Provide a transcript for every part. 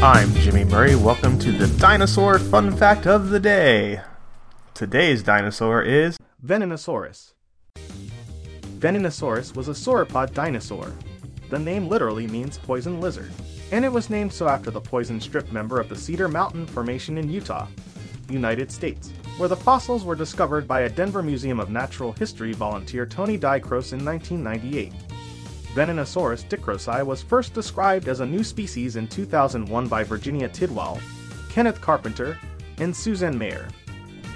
Murray. Welcome to the dinosaur fun fact of the day. Today's dinosaur is Venenosaurus. Venenosaurus was a sauropod dinosaur. The name literally means poison lizard, and it was named so after the poison strip member of the Cedar Mountain Formation in Utah, United States, where the fossils were discovered by a Denver Museum of Natural History volunteer Tony DiCroce in 1998. Venenosaurus dicrocei was first described as a new species in 2001 by Virginia Tidwell, Kenneth Carpenter, and Suzanne Meyer.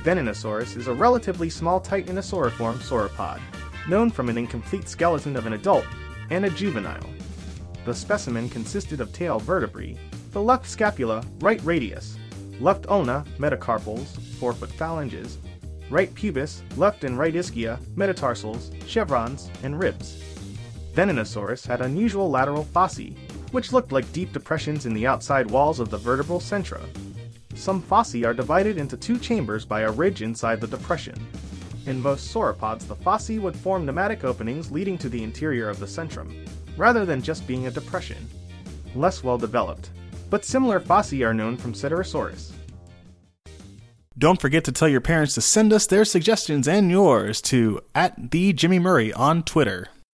Venenosaurus is a relatively small titanosauriform sauropod, known from an incomplete skeleton of an adult and a juvenile. The specimen consisted of tail vertebrae, the left scapula, right radius, left ulna, metacarpals, forefoot phalanges, right pubis, left and right ischia, metatarsals, chevrons, and ribs. Venenosaurus had unusual lateral fossae, which looked like deep depressions in the outside walls of the vertebral centra. Some fossae are divided into two chambers by a ridge inside the depression. In most sauropods, the fossae would form pneumatic openings leading to the interior of the centrum, rather than just being a depression. Less well developed, but similar fossae are known from Cetiosaurus. Don't forget to tell your parents to send us their suggestions and yours to at the Jimmy Murray on Twitter.